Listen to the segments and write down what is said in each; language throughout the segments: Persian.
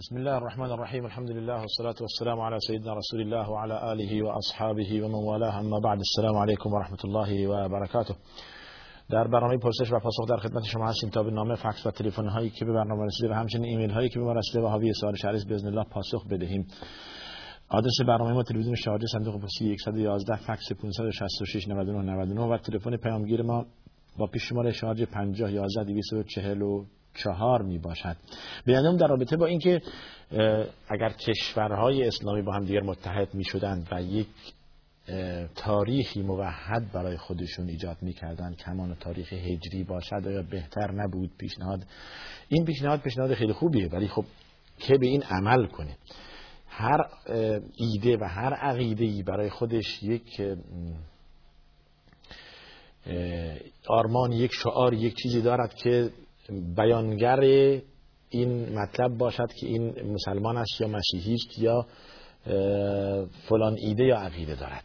بسم الله الرحمن الرحیم الحمد لله والصلاة والسلام على سيدنا رسول الله وعلى آله وأصحابه ومن والاه اما بعد السلام عليكم ورحمة الله وبركاته در برنامه پرسش و پاسخ در خدمت شما هستیم. تا به نامه فکس و تلفن هایی که به برنامه رسیده و همچنین ایمیل هایی که به ما رسیده و حاوی سوال شریف باذن الله پاسخ بدهیم. آدرس برنامه ما تلویزیون شارجه صندوق پستی 111 فکس 566 99 99 و تلفن پیامگیر ما. با پیش شماره شارژ 50 11 244 می باشد بیانم در رابطه با اینکه اگر کشورهای اسلامی با هم دیگر متحد می شدند و یک تاریخی موحد برای خودشون ایجاد می‌کردن کمان تاریخ هجری باشد یا بهتر نبود؟ پیشنهاد. این پیشنهاد پیشنهاد خیلی خوبیه ولی خب که به این عمل کنه. هر ایده و هر عقیده ای برای خودش یک آرمان یک شعار یک چیزی دارد که بیانگر این مطلب باشد که این مسلمان است یا مسیحی است یا فلان ایده یا عقیده دارد.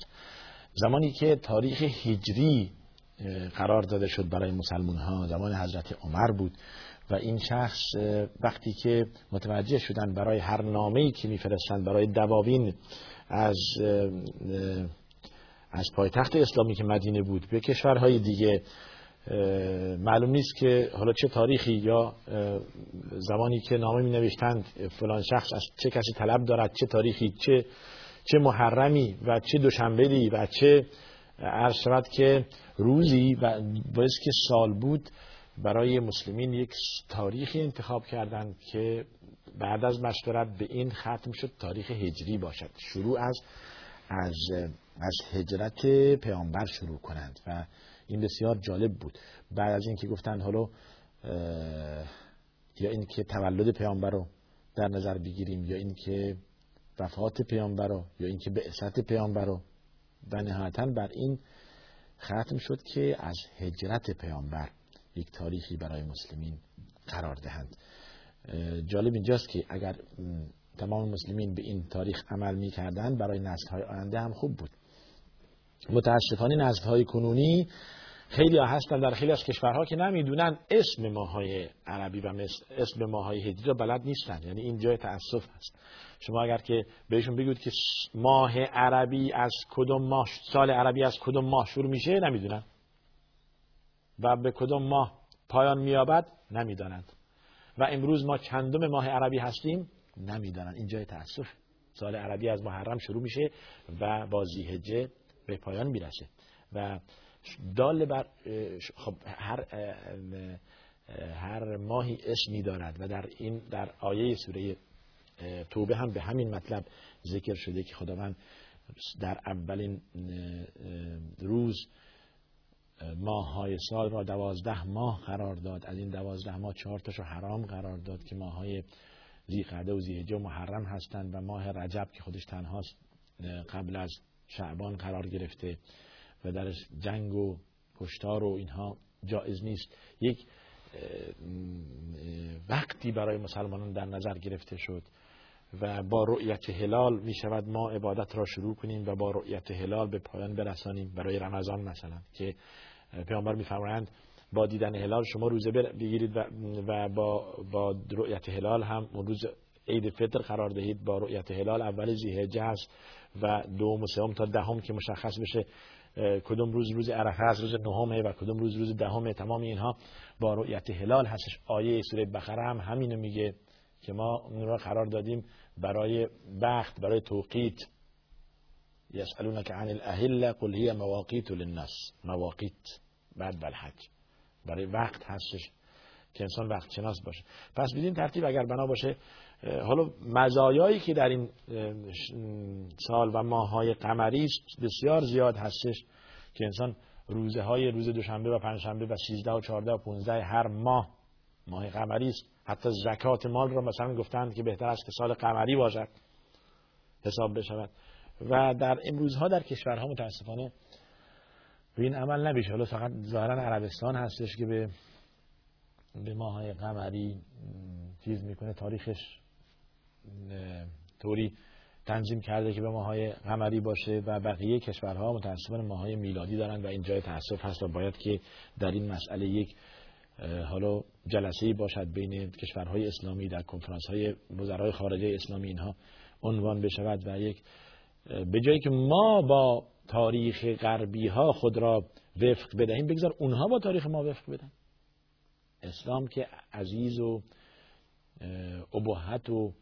زمانی که تاریخ هجری قرار داده شد برای مسلمان ها زمان حضرت عمر بود و این شخص وقتی که متوجه شدن برای هر نامه ای که میفرستند برای دواوین از از پایتخت اسلامی که مدینه بود به کشورهای دیگه معلوم نیست که حالا چه تاریخی یا زمانی که نامه می نوشتند فلان شخص از چه کسی طلب دارد چه تاریخی چه چه محرمی و چه دوشنبهی و چه عرض شود که روزی و باعث که سال بود برای مسلمین یک تاریخی انتخاب کردند که بعد از مشورت به این ختم شد تاریخ هجری باشد. شروع از از از هجرت پیامبر شروع کنند و این بسیار جالب بود. بعد از اینکه گفتند حالا یا اینکه تولد پیامبر رو در نظر بگیریم یا اینکه وفات پیامبر رو یا اینکه بعثت پیامبر رو و نهایتا بر این ختم شد که از هجرت پیامبر یک تاریخی برای مسلمین قرار دهند. جالب اینجاست که اگر تمام مسلمین به این تاریخ عمل می برای نسل های آینده هم خوب بود. متاسفانه نسل های کنونی خیلی ها هستن در خیلی از کشورها که نمی‌دونن اسم ماهای عربی و اسم ماهای هجری را بلد نیستن. یعنی این جای تاسف هست. شما اگر که بهشون بگید که ماه عربی از کدوم ماه سال عربی از کدوم ماه شروع میشه نمی‌دونن. و به کدوم ماه پایان میابد نمی‌دانند. و امروز ما چندم ماه عربی هستیم؟ نمی‌دانند. این جای تاسف سال عربی از محرم شروع میشه و با زیهجه به پایان می‌رسه. و دال بر خب هر هر ماهی اسمی دارد و در این در آیه سوره توبه هم به همین مطلب ذکر شده که خداوند در اولین روز ماه های سال را دوازده ماه قرار داد. از این دوازده ماه چهار تاشو حرام قرار داد که ماه های زیقعده و زیهجه محرم هستند و ماه رجب که خودش تنهاست قبل از شعبان قرار گرفته و درش جنگ و کشتار و اینها جایز نیست. یک وقتی برای مسلمانان در نظر گرفته شد و با رؤیت هلال می شود ما عبادت را شروع کنیم و با رؤیت هلال به پایان برسانیم. برای رمضان مثلا که پیامبر میفرمایند با دیدن هلال شما روزه بگیرید و با با رؤیت هلال هم روز عید فطر قرار دهید با رؤیت هلال. اول ذی‌حجه است و دوم و سوم تا دهم که مشخص بشه کدوم روز روز عرفه است روز نهمه و کدوم روز روز دهمه. تمام اینها با رؤیت هلال هستش. آیه سوره بقره هم همینو میگه که ما اون را قرار دادیم برای بخت برای توقیت. یسالونک عن الاهله قل هی مواقیت للناس. مواقیت بعد بالحج. برای وقت هستش که انسان وقت شناس باشه. پس بدین ترتیب اگر بنا باشه حالا مزایایی که در این سال و ماههای قمری بسیار زیاد هستش که انسان روزه های روز دوشنبه و پنجشنبه و 13 و 14 و 15 هر ماه ماه قمری است. حتی زکات مال را مثلا گفتند که بهتر است که سال قمری باشد حساب بشود. و در امروزها در کشورها متاسفانه به این عمل نمیشه. حالا فقط ظاهرا عربستان هستش که به به ماهای قمری چیز می‌کنه. تاریخش طوری تنظیم کرده که به ماهای قمری باشه و بقیه کشورها متاسفانه ماهای میلادی دارن و این جای تاسف هست و باید که در این مسئله یک حالا جلسه باشد بین کشورهای اسلامی در کنفرانس های وزرای خارجه اسلامی اینها عنوان بشود و یک به جایی که ما با تاریخ غربی ها خود را وفق بدهیم بگذار اونها با تاریخ ما وفق بدن. اسلام که عزیز و ابهت و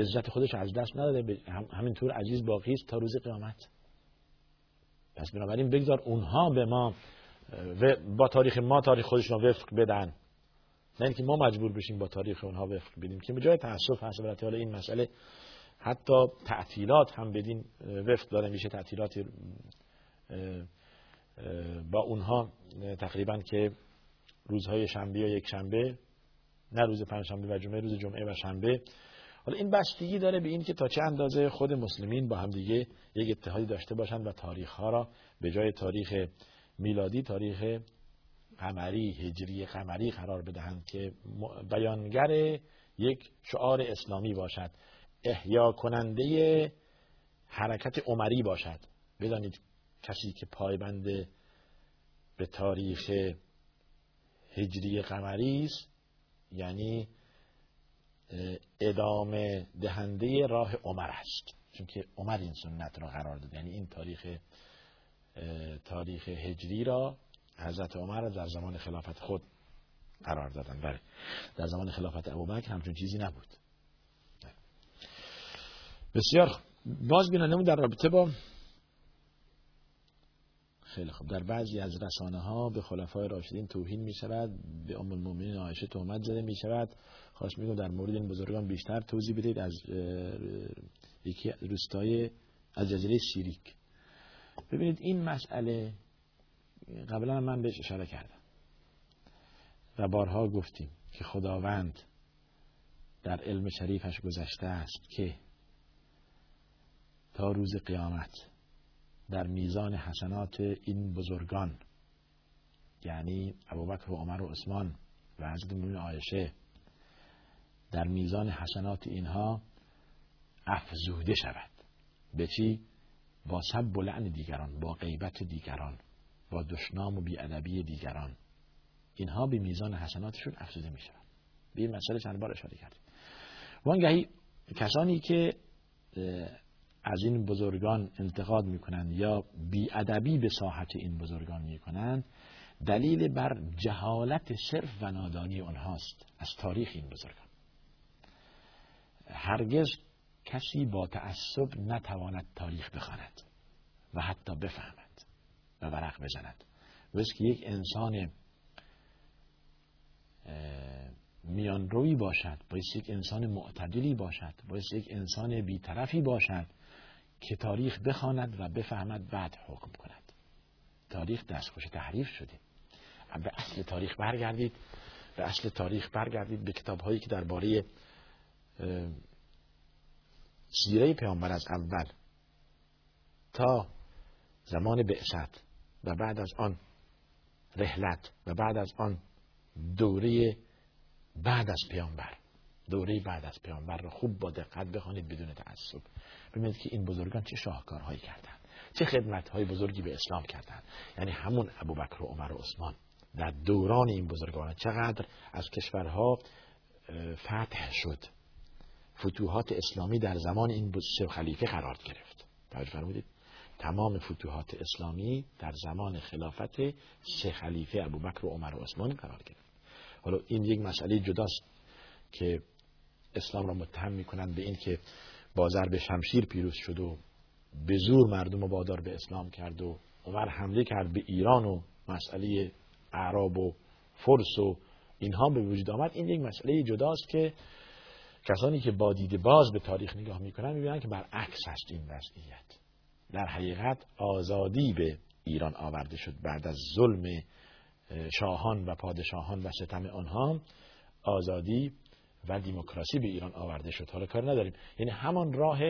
عزت خودش از دست نداده همینطور عزیز باقی است تا روز قیامت. پس بنابراین بگذار اونها به ما و با تاریخ ما تاریخ خودشون وفق بدن. نه اینکه ما مجبور بشیم با تاریخ اونها وفق بدیم که به جای تاسف هست برای حالا این مسئله حتی تعطیلات هم بدین وفق داره میشه تعطیلات با اونها تقریبا که روزهای شنبه یا یک شنبه نه روز پنجشنبه و جمعه روز جمعه و شنبه حالا این بستگی داره به این که تا چه اندازه خود مسلمین با هم دیگه یک اتحادی داشته باشند و تاریخ ها را به جای تاریخ میلادی تاریخ قمری هجری قمری قرار بدهند که بیانگر یک شعار اسلامی باشد. احیا کننده حرکت عمری باشد. بدانید کسی که پایبند به تاریخ هجری قمری است یعنی ادامه دهنده راه عمر است. چون که عمر این سنت را قرار داد یعنی این تاریخ تاریخ هجری را حضرت عمر در زمان خلافت خود قرار دادن. بله. در زمان خلافت ابوبکر همچون چیزی نبود. بسیار باز بینانمون در رابطه با خیلی خوب. در بعضی از رسانه ها به خلفای راشدین توهین می شود به ام المؤمنین عایشه تهمت زده می شود خواهش میگم در مورد این بزرگان بیشتر توضیح بدید از یکی روستای از جزیره سیریک ببینید این مسئله قبلا من بهش اشاره کردم و بارها گفتیم که خداوند در علم شریفش گذشته است که تا روز قیامت در میزان حسنات این بزرگان یعنی ابوبکر و عمر و عثمان و حضرت مومن عایشه در میزان حسنات اینها افزوده شود. به چی؟ با سب و لعن دیگران با غیبت دیگران با دشنام و بیادبی دیگران. اینها به میزان حسناتشون افزوده می شود به این مسئله چند بار اشاره کردیم. وانگهی کسانی که از این بزرگان انتقاد می‌کنند یا بیادبی به ساحت این بزرگان می‌کنند دلیل بر جهالت صرف و نادانی آنهاست از تاریخ این بزرگان. هرگز کسی با تعصب نتواند تاریخ بخواند و حتی بفهمد و ورق بزند. ویست که یک انسان میان روی باشد باید یک انسان معتدلی باشد باید یک انسان بیطرفی باشد که تاریخ بخواند و بفهمد بعد حکم کند. تاریخ دستخوش تحریف شده. به اصل تاریخ برگردید به اصل تاریخ برگردید به کتاب هایی که درباره سیره پیامبر از اول تا زمان بعثت و بعد از آن رحلت و بعد از آن دوره بعد از پیامبر. دوره بعد از پیامبر رو خوب با دقت بخوانید بدون تعصب. ببینید که این بزرگان چه شاهکارهایی کردند چه خدمتهای بزرگی به اسلام کردند یعنی همون ابوبکر و عمر و عثمان در دوران این بزرگان چقدر از کشورها فتح شد. فتوحات اسلامی در زمان این سه خلیفه قرار گرفت. توجه فرمودید؟ تمام فتوحات اسلامی در زمان خلافت سه خلیفه ابوبکر و عمر و عثمان قرار گرفت. حالا این یک مسئله جداست که اسلام را متهم می‌کنند به این که با ضرب شمشیر پیروز شد و به زور مردم رو بادار به اسلام کرد و عمر حمله کرد به ایران و مسئله اعراب و فرس و اینها به وجود آمد. این یک مسئله جداست که کسانی که با دید باز به تاریخ نگاه می‌کنن می‌بینن که برعکس هست این وضعیت. در حقیقت آزادی به ایران آورده شد بعد از ظلم شاهان و پادشاهان و ستم آنها. آزادی و دموکراسی به ایران آورده شد. حالا کار نداریم. یعنی همان راه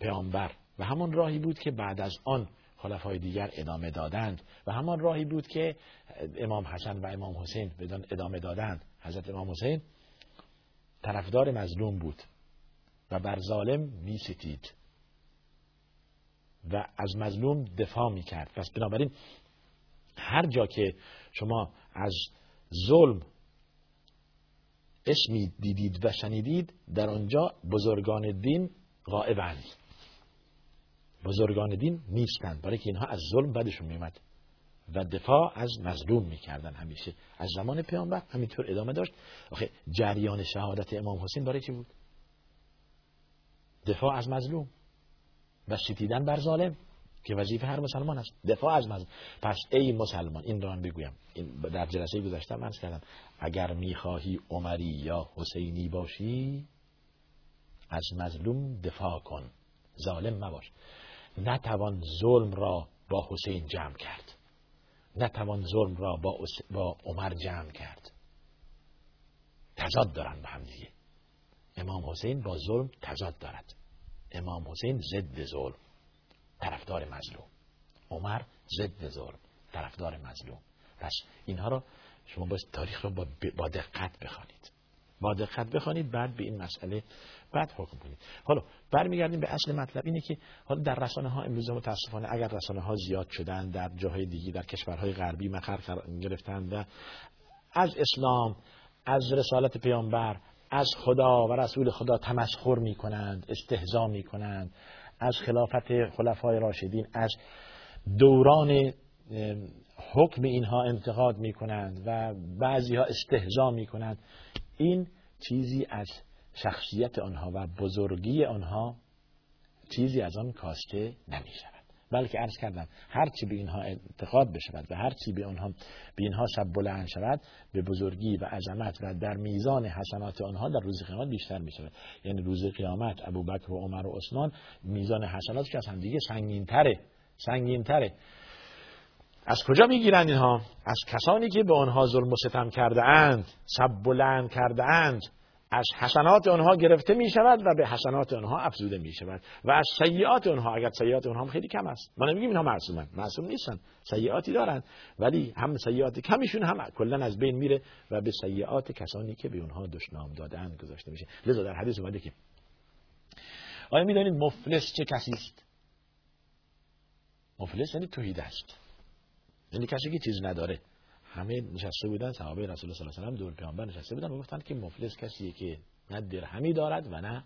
پیامبر و همان راهی بود که بعد از آن خلفای دیگر ادامه دادند و همان راهی بود که امام حسن و امام حسین بدان ادامه دادند. حضرت امام حسین طرفدار مظلوم بود و بر ظالم می ستید و از مظلوم دفاع می کرد پس بنابراین هر جا که شما از ظلم اسمی دیدید و شنیدید در آنجا بزرگان دین غائبند بزرگان دین نیستند. برای که اینها از ظلم بدشون میمد و دفاع از مظلوم می‌کردن همیشه. از زمان پیامبر همینطور ادامه داشت. آخه جریان شهادت امام حسین برای چی بود؟ دفاع از مظلوم. و ستیدن بر ظالم که وظیفه هر مسلمان است. دفاع از مظلوم. پس ای مسلمان این را بگویم. این در جلسه گذشته من کردم. اگر می‌خواهی عمری یا حسینی باشی از مظلوم دفاع کن. ظالم مباش. نتوان ظلم را با حسین جمع کرد. نتوان ظلم را با, با عمر جمع کرد. تضاد دارن به هم دیگه. امام حسین با ظلم تضاد دارد. امام حسین ضد ظلم. طرفدار مظلوم. عمر ضد ظلم. طرفدار مظلوم. پس اینها را شما باید تاریخ را با دقت بخوانید. با دقت بخوانید بعد به این مسئله بعد حکم کنید حالا برمیگردیم به اصل مطلب. اینه که حالا در رسانه ها امروز متاسفانه اگر رسانه ها زیاد شدن در جاهای دیگی در کشورهای غربی مقر گرفتن و از اسلام از رسالت پیامبر از خدا و رسول خدا تمسخر می کنند استهزا می کنند از خلافت خلفای راشدین از دوران حکم اینها انتقاد می کنند و بعضی ها استهزا می کنند این چیزی از شخصیت آنها و بزرگی آنها چیزی از آن کاسته نمی شود بلکه عرض کردم هرچی به اینها انتقاد بشود و هرچی به آنها به اینها سب بلند شود به بزرگی و عظمت و در میزان حسنات آنها در روز قیامت بیشتر می شود یعنی روز قیامت ابوبکر و عمر و عثمان میزان حسنات که از هم دیگه سنگین تره سنگین تره از کجا می‌گیرند اینها؟ از کسانی که به آنها ظلم و ستم کرده اند سب بلند کرده اند از حسنات آنها گرفته می شود و به حسنات آنها افزوده می شود و از سیئات آنها اگر سیئات آنها هم خیلی کم است. ما نمیگیم اینها معصومن. معصوم نیستن. سیئاتی دارن. ولی هم سیئات کمیشون هم کلا از بین میره و به سیئات کسانی که به اونها دشنام دادن گذاشته میشه. لذا در حدیث اومده که آیا می‌دانید مفلس چه کسی است؟ مفلس یعنی توحید است. یعنی کسی که چیز نداره. همه نشسته بودن صحابه رسول الله صلی الله علیه و دور پیامبر نشسته بودن و گفتن که مفلس کسیه که نه درهمی دارد و نه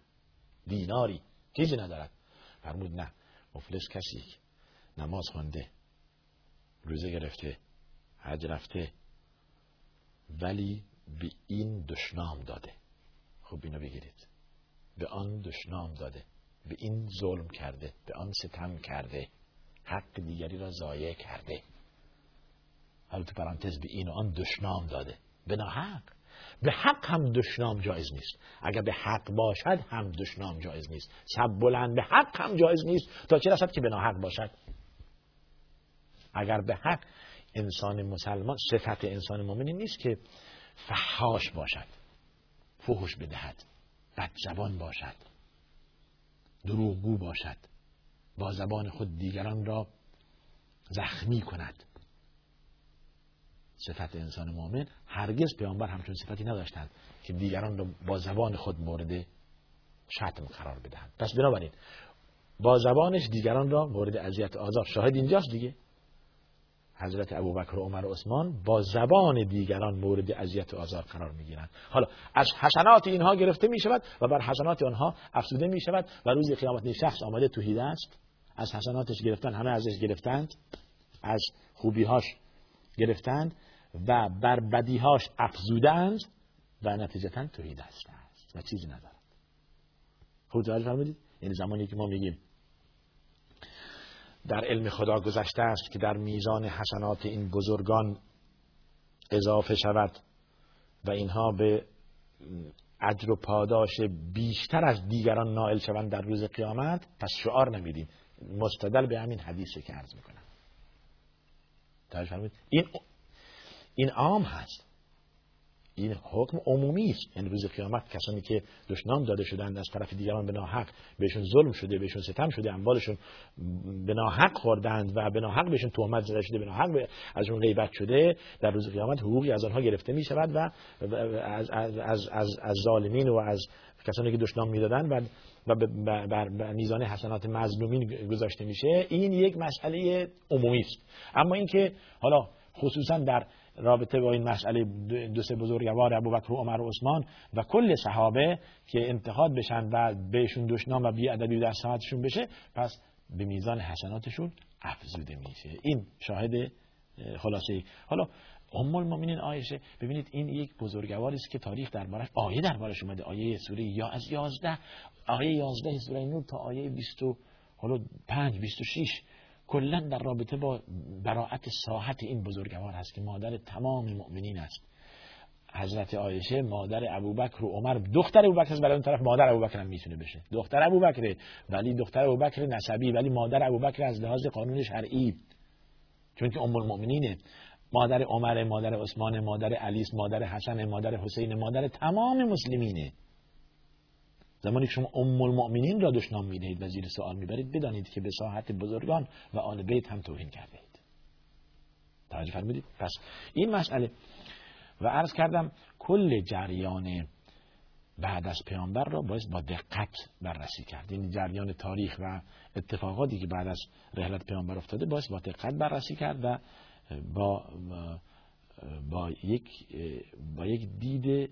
دیناری. چیزی ندارد. فرمود نه مفلس کسی که نماز خوانده روزه گرفته حج رفته ولی به این دشنام داده. خب اینو بگیرید. به آن دشنام داده. به این ظلم کرده. به آن ستم کرده. حق دیگری را ضایع کرده. حالا تو پرانتز به این و آن دشنام داده. به حق. به حق هم دشنام جایز نیست. اگر به حق باشد هم دشنام جایز نیست. سب بلند به حق هم جایز نیست. تا چه رسد که به حق باشد؟ اگر به حق انسان مسلمان صفت انسان مؤمنی نیست که فحاش باشد. فحش بدهد. بد زبان باشد. دروغگو باشد. با زبان خود دیگران را زخمی کند. صفت انسان مؤمن هرگز پیامبر همچون صفتی نداشتند که دیگران را با زبان خود مورد شتم قرار بدهند. پس بنابراین با زبانش دیگران را مورد اذیت آزار شاهد اینجاست دیگه. حضرت ابوبکر و عمر و عثمان با زبان دیگران مورد اذیت و آزار قرار می‌گیرند. حالا از حسنات اینها گرفته می شود و بر حسنات آنها افسوده می شود و روز قیامت شخص آمده توحید است. از حسناتش گرفتن همه ازش گرفتند. از خوبیهاش گرفتند. و بر بدیهاش افزودند و نتیجتا توحید است و چیزی ندارد خود توجه فرمودید؟ یعنی زمانی که ما میگیم در علم خدا گذشته است که در میزان حسنات این بزرگان اضافه شود و اینها به اجر و پاداش بیشتر از دیگران نائل شوند در روز قیامت پس شعار نمیدیم. مستدل به همین حدیثی که عرض می‌کنم. این این عام هست. این حکم عمومی است. یعنی روز قیامت کسانی که دشنام داده شدند از طرف دیگران به ناحق بهشون ظلم شده بهشون ستم شده اموالشون به ناحق خوردند و به ناحق بهشون تهمت زده شده به ناحق ازشون غیبت شده در روز قیامت حقوقی از آنها گرفته می شود و از از از از, از ظالمین و از کسانی که دشنام می‌دادند و و بر میزان حسنات مظلومین گذاشته میشه. این یک مسئله عمومی است. اما اینکه حالا خصوصا در رابطه با این مسئله دو سه بزرگوار ابوبکر و عمر و عثمان و کل صحابه که انتقاد بشن و بهشون دشنام و ادبی در ساعتشون بشه پس به میزان حسناتشون افزوده میشه. این شاهد خلاصه حالا ام المؤمنین عایشه ببینید این یک بزرگواری است که تاریخ دربارش آیه دربارش اومده. آیه سوره یا از 11 آیه 11 سوره نور تا آیه 20 حالا 5 26 کلا در رابطه با براعت ساحت این بزرگوار هست که مادر تمام مؤمنین است. حضرت عایشه مادر ابوبکر و عمر دختر ابوبکر است. برای اون طرف مادر ابوبکر هم می‌تونه بشه. دختر ابوبکر ولی دختر ابوبکر نسبی ولی مادر ابوبکر از لحاظ قانون شرعی. چون که ام المؤمنینه مادر عمر مادر عثمان مادر علی مادر حسن مادر حسین مادر تمام مسلمینه. زمانی که شما ام المؤمنین را دشنام می‌دهید و زیر سوال می‌برید بدانید که به ساحت بزرگان و آل بیت هم توهین کرده اید. توجه فرمودید؟ پس این مسئله و عرض کردم کل جریان بعد از پیامبر را باید با دقت بررسی کرد. این جریان تاریخ و اتفاقاتی که بعد از رحلت پیامبر افتاده باید با دقت بررسی کرد و با با یک با یک دید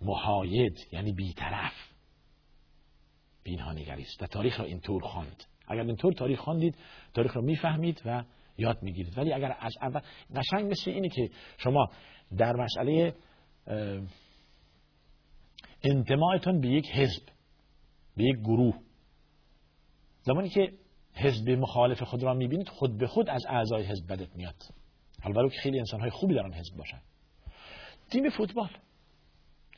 محاید یعنی بیطرف. بینها نگریست و تاریخ را اینطور خواند. اگر اینطور تاریخ خواندید تاریخ را می‌فهمید و یاد می‌گیرید. ولی اگر از اول قشنگ مثل اینه که شما در مسئله انتماعتون به یک حزب به یک گروه. زمانی که حزب مخالف خود را می‌بینید خود به خود از اعضای حزب بدت میاد. حالا که خیلی انسان های خوبی در آن حزب باشن. تیم فوتبال.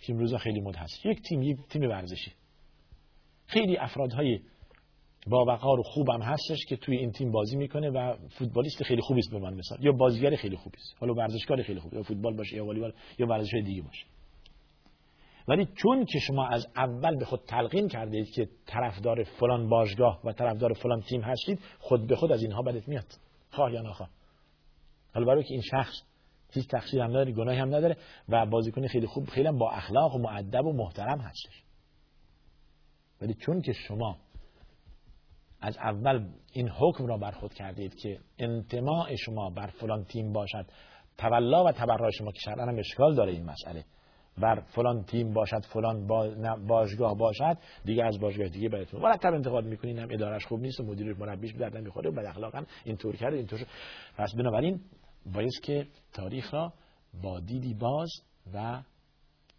که امروزا خیلی مد هست. یک تیم یک تیم ورزشی. خیلی افرادهای با وقار و خوبم هستش که توی این تیم بازی می‌کنه و فوتبالیست خیلی خوبی است به من مثال. یا بازیگر خیلی خوبی است حالا ورزشکار خیلی خوبی یا فوتبال باشه یا والیبال یا ورزش دیگه باشه. ولی چون که شما از اول به خود تلقین کردید که طرفدار فلان باشگاه و طرفدار فلان تیم هستید خود به خود از اینها بدت میاد. خواه یا نخواه. حالا برای که این شخص هیچ تقصیر هم نداره گناهی هم نداره و بازیکن خیلی خوب خیلی با اخلاق و معدب و محترم هستش. ولی چون که شما از اول این حکم را بر خود کردید که انتماع شما بر فلان تیم باشد تولا و تبرع شما که شرعا هم اشکال داره این مسئله. بر فلان تیم باشد فلان باشگاه باشد دیگه از باشگاه دیگه براتون مرتب انتقاد می‌کنین هم ادارش خوب نیست و مدیر مربیش به درد نمی‌خوره و بد اخلاقا اینطور کرده اینطور پس بنابراین باید که تاریخ را با دیدی باز و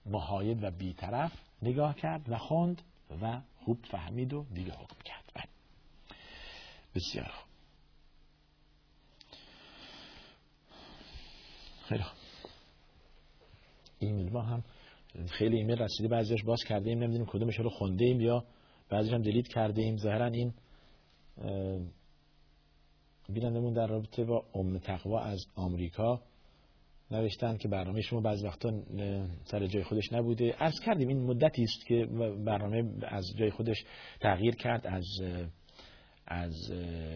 محاید و بیطرف نگاه کرد و خوند و خوب فهمید و دیگه حکم کرد. بله. بسیار خوب. خیلی خوب. ایمیل ما هم خیلی ایمیل رسیده بعضیش باز کرده ایم نمی‌دونیم کدومش رو خونده ایم یا بعضیش هم دلیت کرده ایم ظاهرا این بینندمون در رابطه با ام تقوا از آمریکا نوشتن که برنامه شما بعض وقتا سر جای خودش نبوده. عرض کردیم این مدتی است که برنامه از جای خودش تغییر کرد از از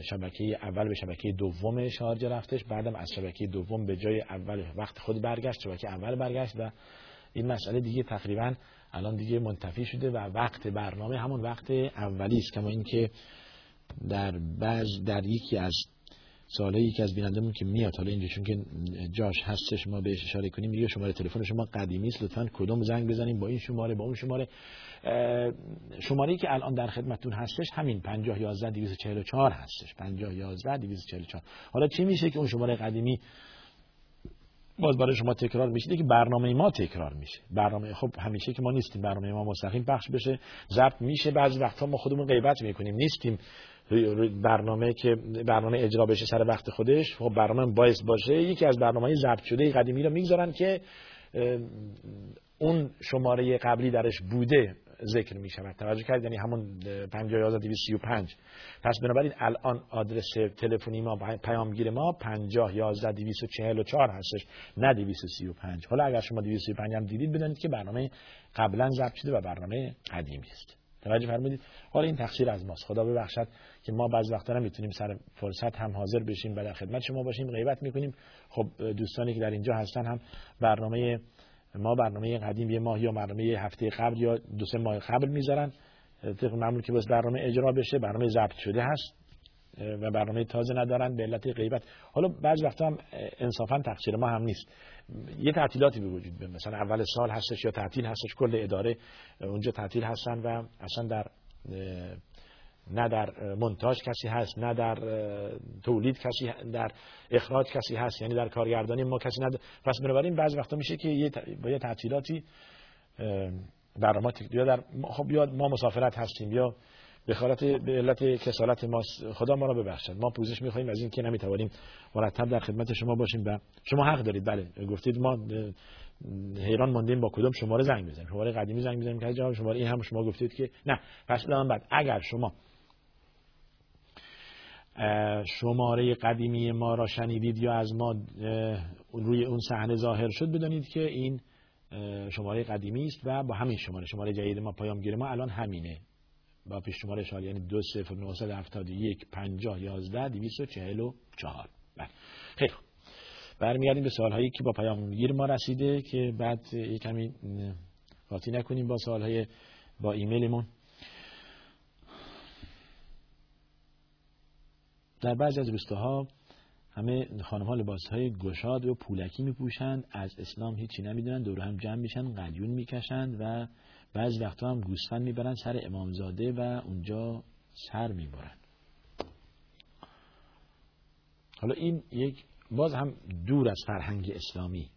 شبکه اول به شبکه دوم شارجه رفتش بعدم از شبکه دوم به جای اول وقت خود برگشت شبکه اول برگشت و این مسئله دیگه تقریبا الان دیگه منتفی شده و وقت برنامه همون وقت اولی است. کما اینکه در بعض در یکی از ساله یکی از بینندمون که میاد حالا اینجا چون که جاش هستش ما بهش اشاره کنیم میگه شماره تلفن شما قدیمی است لطفا کدوم زنگ بزنیم با این شماره با اون شماره. شماره که الان در خدمتتون هستش همین 50 11 244 هستش. 50 11 244 حالا چی میشه که اون شماره قدیمی باز برای شما تکرار میشه؟ که برنامه ما تکرار میشه. برنامه خب همیشه که ما نیستیم برنامه ما مستقیم پخش بشه ضبط میشه. بعضی وقتا ما خودمون غیبت می‌کنیم نیستیم. برنامه که برنامه اجرا بشه سر وقت خودش خب برنامه باعث باشه. یکی از برنامه ضبط شده قدیمی رو می‌گذارن که اون شماره قبلی درش بوده ذکر می شود توجه کرد یعنی همون 50 235 پس بنابراین الان آدرس تلفنی ما پیامگیر ما 50 11 244 هستش نه 235 حالا اگر شما 235 هم دیدید بدانید که برنامه قبلا ضبط شده و برنامه قدیمی است. توجه فرمودید؟ حالا این تقصیر از ماست. خدا ببخشد. که ما بعض وقتا نمی‌تونیم سر فرصت هم حاضر بشیم و در خدمت شما باشیم غیبت می‌کنیم. خب دوستانی که در اینجا هستن هم برنامه ما برنامه قدیم یه ماه یا برنامه هفته قبل یا دو سه ماه قبل می‌ذارن. طبق معمول که بس برنامه اجرا بشه برنامه ضبط شده هست و برنامه تازه ندارن به علت غیبت. حالا بعض وقتا هم انصافا تقصیر ما هم نیست. یه تعطیلاتی به وجود بیاد مثلا اول سال هستش یا تعطیل هستش کل اداره اونجا تعطیل هستن و اصلا در نه در منتاج کسی هست نه در تولید کسی در اخراج کسی هست یعنی در کارگردانی ما کسی نداره پس بنابراین بعض وقتا میشه که یه با یه تعطیلاتی برنامه یا در خب یا ما مسافرت هستیم یا به خالت به علت کسالت ما خدا ما را ببخشد. ما پوزش می‌خوایم از اینکه نمی‌توانیم مرتب در خدمت شما باشیم و شما حق دارید. بله گفتید ما حیران ماندیم با کدوم شماره زنگ بزنیم. شماره قدیمی زنگ بزنیم که جواب شماره این هم شما گفتید که نه. پس من بعد اگر شما شماره قدیمی ما را شنیدید یا از ما روی اون صحنه ظاهر شد بدانید که این شماره قدیمی است و با همین شماره شماره جدید ما پیامگیر ما الان همینه. با پیش شماره شال یعنی دو صفر نهصد هفتاد یک پنجاه یازده دویست و چهل و بله. خیلی برمیگردیم به سوال هایی که با پیامگیر ما رسیده که بعد یک کمی قاطی نکنیم با سوال های با ایمیلمون. در بعضی از روستاها همه خانم ها لباس های گشاد و پولکی می پوشند از اسلام هیچی نمی‌دونن دور هم جمع میشن قلیون می‌کشند و بعض وقتا هم گوسفند می‌برن سر امامزاده و اونجا سر می‌برن. حالا این یک باز هم دور از فرهنگ اسلامی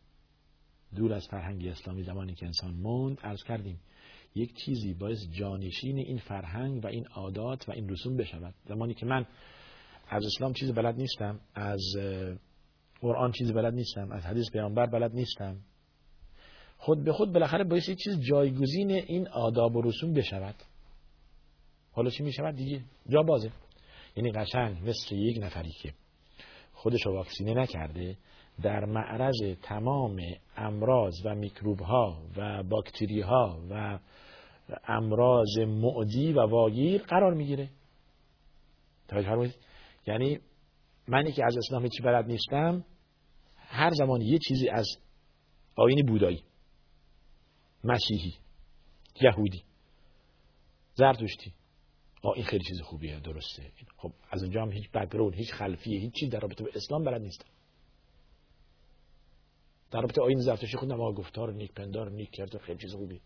دور از فرهنگ اسلامی زمانی که انسان موند ارز کردیم یک چیزی باعث جانشین این فرهنگ و این عادات و این رسوم بشود. زمانی که من از اسلام چیزی بلد نیستم از قرآن چیزی بلد نیستم از حدیث پیامبر بلد نیستم. خود به خود بالاخره باعث چیز جایگزین این آداب و رسوم بشود. حالا چی می شود دیگه جا بازه. یعنی قشنگ مثل یک نفری که خودش رو واکسینه نکرده در معرض تمام امراض و میکروب ها و باکتری ها و امراض معدی و واگیر قرار می‌گیره. توجه یعنی منی که از اسلام هیچی بلد نیستم هر زمان یه چیزی از آین بودایی. مسیحی یهودی زرتشتی. آه این خیلی چیز خوبیه درسته. خب از اونجا هم هیچ بک‌گراند هیچ خلفیه هیچ چیز در رابطه با اسلام بلد نیستم. در رابطه آین زرتشتی خودم آقا گفتار نیک پندار نیک کرد خیلی چیز خوبی.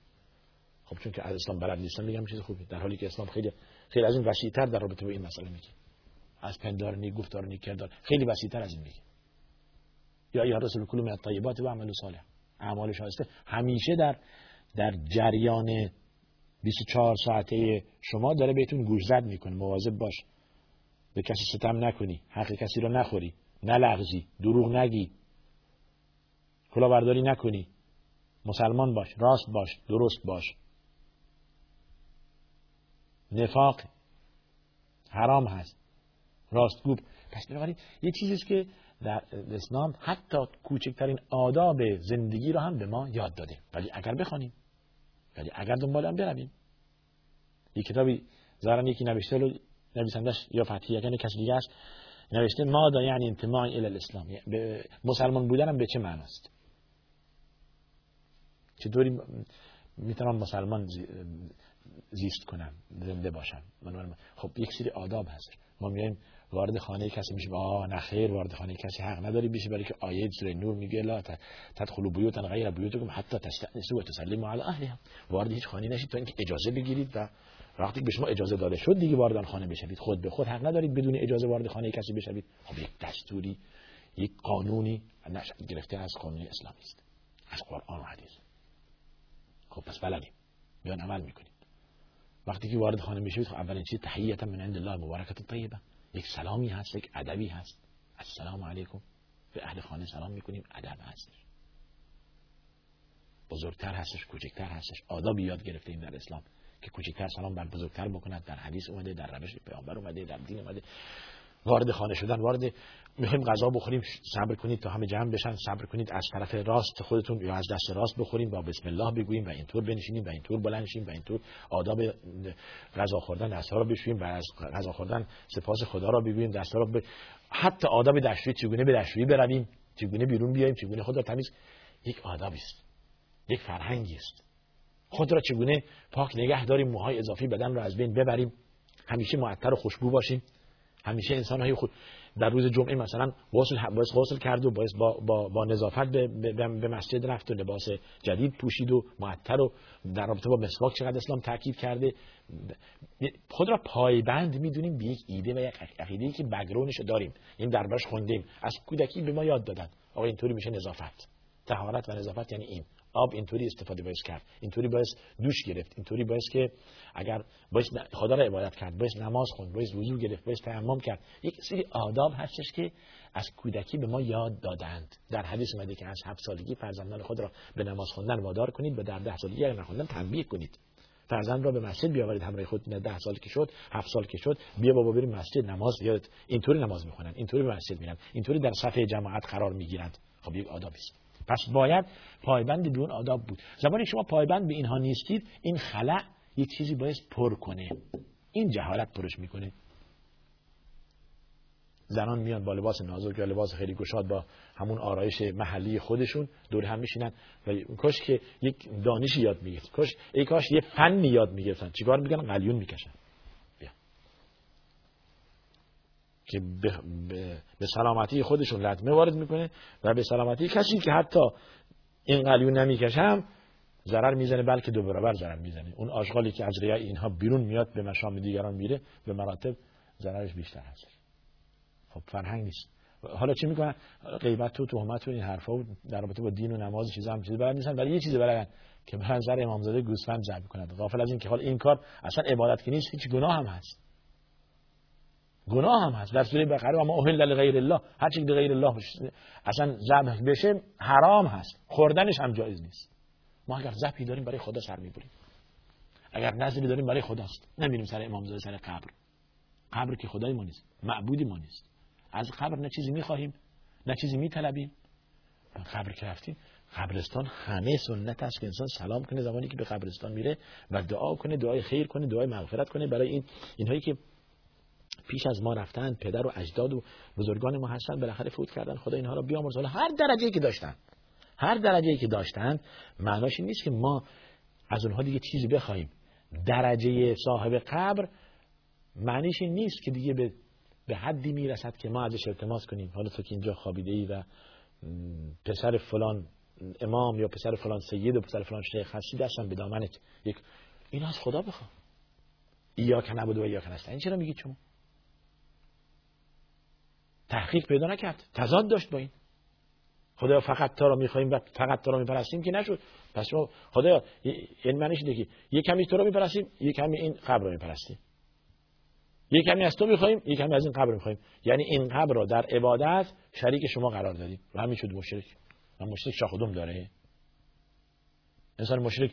خب چون که از اسلام بلد نیستم میگم چیز خوبی. در حالی که اسلام خیلی خیلی از این وسیع‌تر در رابطه با این مسئله میگه. از پندار نیک گفتار نیک کردار. خیلی وسیع‌تر از این میگه یا یا رسول کلوم الطیبات و عمل صالح اعمال شایسته. همیشه در در جریان 24 ساعته شما داره بهتون گوش زد می‌کنه. مواظب باش. به کسی ستم نکنی. حق کسی رو نخوری. نلغزی. دروغ نگی. کلاهبرداری نکنی. مسلمان باش. راست باش. درست باش. نفاق حرام هست. راستگوب پس بنابراین یه چیزی که در اسلام حتی کوچکترین آداب زندگی رو هم به ما یاد داده ولی اگر بخوانیم ولی اگر دنبال هم برویم. یک کتابی زارن یکی نوشته رو نویسندش یا فتحی یعنی کسی دیگه است نوشته ما دا یعنی انتماع الى الاسلام؟ یعنی مسلمان بودن به چه معناست چطوری می‌تونم مسلمان زیست کنم زنده باشم؟ خب یک سری آداب هست. ما میایم وارد خانه کسی میشه آه نه خیر وارد خانه کسی حق نداری بشه برای که آیه سوره نور میگه لا تدخلوا بیوتا غیر بیوتکم حتی تستأنسوا و تسلموا علی اهلها. وارد هیچ خانه نشید تا اینکه اجازه بگیرید و وقتی به شما اجازه داده شد دیگه وارد آن خانه بشوید. خود به خود حق ندارید بدون اجازه وارد خانه کسی بشوید. خب یک دستوری یک قانونی گرفته از قانون اسلامی است از قرآن و حدیث. خب پس بلدیم بیان عمل می‌کنید. وقتی که وارد خانه می‌شوید خب اولین چیز تحیتا من عند الله مبارکت طیبه یک سلامی هست یک ادبی هست. السلام علیکم. به اهل خانه سلام می‌کنیم. ادب هستش بزرگتر هستش کوچکتر هستش. آدابی یاد گرفتیم در اسلام که کوچکتر سلام بر بزرگتر بکند. در حدیث اومده در روش پیامبر اومده در دین اومده. وارد خانه شدن. وارد می‌خوایم غذا بخوریم صبر کنید تا همه جمع بشن. صبر کنید از طرف راست خودتون یا از دست راست بخوریم. با بسم الله بگوییم و اینطور بنشینیم و اینطور بلند شیم و اینطور آداب غذا خوردن دست رو بشوییم و از غذا خوردن سپاس خدا را بگوییم دست رو ب... حتی آداب دستشویی چگونه به دستشویی برویم؟ چگونه بیرون بیایم؟ چگونه خود را تمیز؟ یک آدابی است. یک فرهنگی است. خود را چگونه پاک نگه داریم؟ موهای اضافی بدن را از بین ببریم. همیشه معطر و خوشبو باشیم. همیشه انسان های خود در روز جمعه مثلا غسل غسل کرد و باعث با, با, با نظافت به, به, به مسجد رفت و لباس جدید پوشید و معطر و در رابطه با مسواک چقدر اسلام تاکید کرده. خود را پایبند می‌دونیم به یک ایده و یک عقیده که بگرونش داریم. این دربارش خوندیم. از کودکی به ما یاد دادن. آقا اینطوری میشه نظافت. طهارت و نظافت یعنی این. آب اینطوری استفاده باید کرد. اینطوری باید دوش گرفت. اینطوری باید که اگر باید خدا را عبادت کرد باید نماز خوند باید وضو گرفت باید تیمم کرد. یک سری آداب هستش که از کودکی به ما یاد دادند. در حدیث اومده که از هفت سالگی فرزندان خود را به نماز خوندن وادار کنید و در ده سالگی اگر نخوندن تنبیه کنید. فرزند را به مسجد بیاورید. همراه خود ده سال که شد هفت سال که شد بیا بابا بریم مسجد نماز یاد اینطوری نماز می‌خونن اینطوری به مسجد میرن اینطوری در صفحه جماعت قرار می‌گیرند. خب یک آدابی پس باید پایبند به اون آداب بود. زمانی شما پایبند به اینها نیستید این خلع یک چیزی باید پر کنه. این جهالت پرش می‌کنه. زنان میان با لباس نازک یا لباس خیلی گشاد با همون آرایش محلی خودشون دور هم میشینن. و کاش که یک دانشی یاد می‌گیرن کاش ای کاش یه فنی یاد می‌گرفتن. چیکار می‌کنن؟ قلیون می‌کشن. که به, به, سلامتی خودشون لطمه وارد می‌کنه و به سلامتی کسی که حتی این قلیون نمی‌کشم ضرر می‌زنه بلکه دو برابر ضرر می‌زنه. اون آشغالی که از ریای اینها بیرون میاد به مشام دیگران میره به مراتب ضررش بیشتر هست. خب فرهنگ نیست. حالا چی می‌کنن؟ غیبت و تهمت و این حرفا و در رابطه با دین و نماز چیزا هم چیزی بلد نیستن ولی یه چیزی بلدن که به نظر امامزاده گوسفند ذبح کنند غافل از این که حال این کار اصلا عبادت که نیست هیچ گناه هم هست. گناه هم هست. در سوره بقره اما اوهل لغیر الله. هر چی غیر الله اصلا ذبح بشه حرام هست. خوردنش هم جایز نیست. ما اگر ذبحی داریم برای خدا سر می‌بریم. اگر نظری داریم برای خداست. نمیریم سر امامزاده سر قبر. قبر که خدای ما نیست. معبودی ما نیست. از قبر نه چیزی می‌خواهیم نه چیزی میطلبیم. قبر که رفتیم قبرستان همه سنت است که انسان سلام کنه زمانی که به قبرستان میره و دعا کنه دعای خیر کنه دعای مغفرت کنه. برای این اینهایی که پیش از ما رفتن پدر و اجداد و بزرگان ما هستن بالاخره فوت کردن. خدا اینها را بیامرزه حالا هر درجه‌ای که داشتن هر درجه‌ای که داشتن معناش این نیست که ما از اونها دیگه چیزی بخوایم درجه صاحب قبر معنیش این نیست که دیگه به به حدی می‌رسد که ما ازش التماس کنیم. حالا تو که اینجا خوابیده ای و پسر فلان امام یا پسر فلان سید و پسر فلان شیخ هستی دستم به دامنت. یک این از خدا بخوا یا که نبود و یا که این چرا میگید شما تحقیق پیدا نکرد. تضاد داشت با این. خدا فقط تا رو می‌خوایم و فقط تا رو میپرستیم که نشد. پس ما خدا این معنیش اینه که یه کمی تو رو میپرستیم یه کمی این قبر رو میپرستیم. یه کمی از تو می‌خوایم یه کمی از این قبر می‌خوایم یعنی این قبر رو در عبادت شریک شما قرار دادیم. و همین شد مشرک. و مشرک شاخدوم داره. انسان مشرک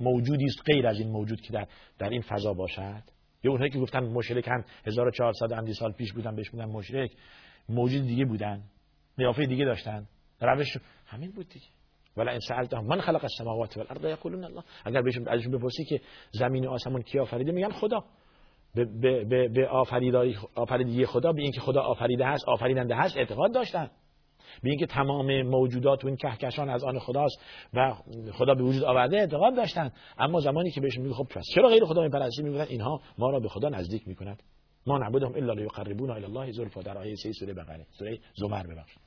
موجودی است غیر از این موجود که در, در این فضا باشد. یه اونهایی که گفتن مشرکن 1400 اندی سال پیش بودن بهش بودن مشرک موجود دیگه بودن قیافه دیگه داشتن. روش همین بود دیگه. ولا ان سالتهم من خلق السماوات والارض یقولون الله. اگر بهشون ازشون بپرسی که زمین و آسمون کی آفریده میگن خدا. به به به آفریدگی خدا به اینکه خدا آفریده هست آفریننده هست اعتقاد داشتن. به اینکه تمام موجودات و این کهکشان از آن خداست و خدا به وجود آورده اعتقاد داشتن. اما زمانی که بهشون میگه خب پس چرا غیر خدا میپرستی میگن اینها ما را به خدا نزدیک می‌کنند. ما نعبدهم الا لیقربونا الی الله زلفا در آیه 3 سوره بقره سوره زمر ببخشید.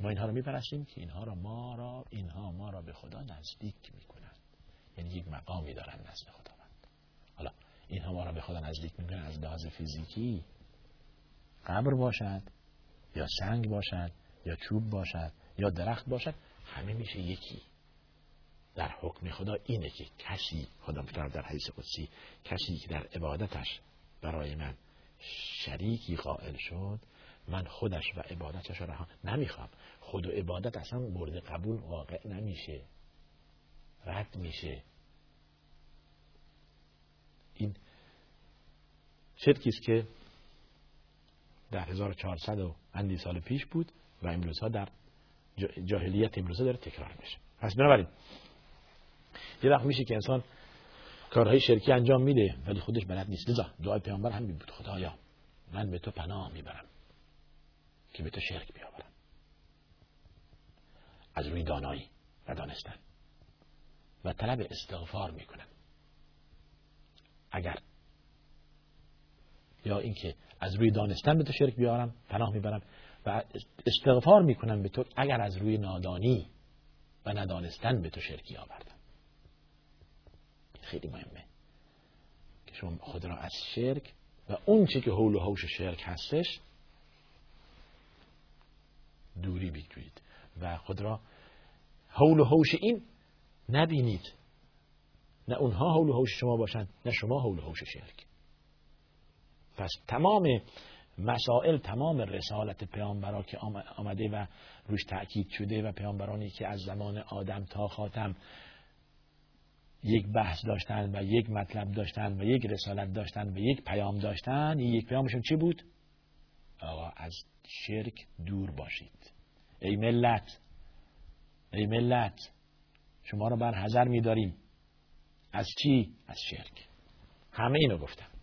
ما اینها رو میپرستیم که اینها را ما را اینها ما را به خدا نزدیک می‌کنند. یعنی یک مقامی دارن نزد خداوند. حالا اینها ما را به خدا نزدیک می‌کنن از لحاظ فیزیکی قبر باشد یا سنگ باشد یا چوب باشد یا درخت باشد همه میشه یکی. در حکم خدا اینه که کسی خدا در حدیث قدسی کسی که در عبادتش برای من شریکی قائل شد من خودش و عبادتش را رها نمی‌خوام. خود و عبادت اصلا مورد قبول واقع نمیشه. رد میشه. این شرکی است که در 1400 و اندی سال پیش بود و امروزها در جاهلیت امروزها داره تکرار میشه. پس بنابراین یه وقت میشه که انسان کارهای شرکی انجام میده ولی خودش بلد نیست. لذا دعای پیامبر همین بود. خدایا من به تو پناه می‌برم که به تو شرک بیاورم. از روی دانایی و دانستن. و طلب استغفار می‌کنم. اگر یا اینکه از روی دانستن به تو شرک بیارم پناه می‌برم و استغفار می‌کنم به تو اگر از روی نادانی و ندانستن به تو شرکی آوردم. خیلی مهمه که شما خود را از شرک و اون چی که حول و حوش شرک هستش دوری بگیرید و خود را حول و حوش این نبینید. نه اونها حول و حوش شما باشند نه شما حول و حوش شرک. پس تمام مسائل تمام رسالت پیامبرا که آمده و روش تأکید شده و پیامبرانی که از زمان آدم تا خاتم یک بحث داشتن و یک مطلب داشتن و یک رسالت داشتن و یک پیام داشتن این یک پیامشون چی بود؟ آقا از شرک دور باشید ای ملت ای ملت شما رو بر حذر میداریم از چی؟ از شرک همه اینو گفتن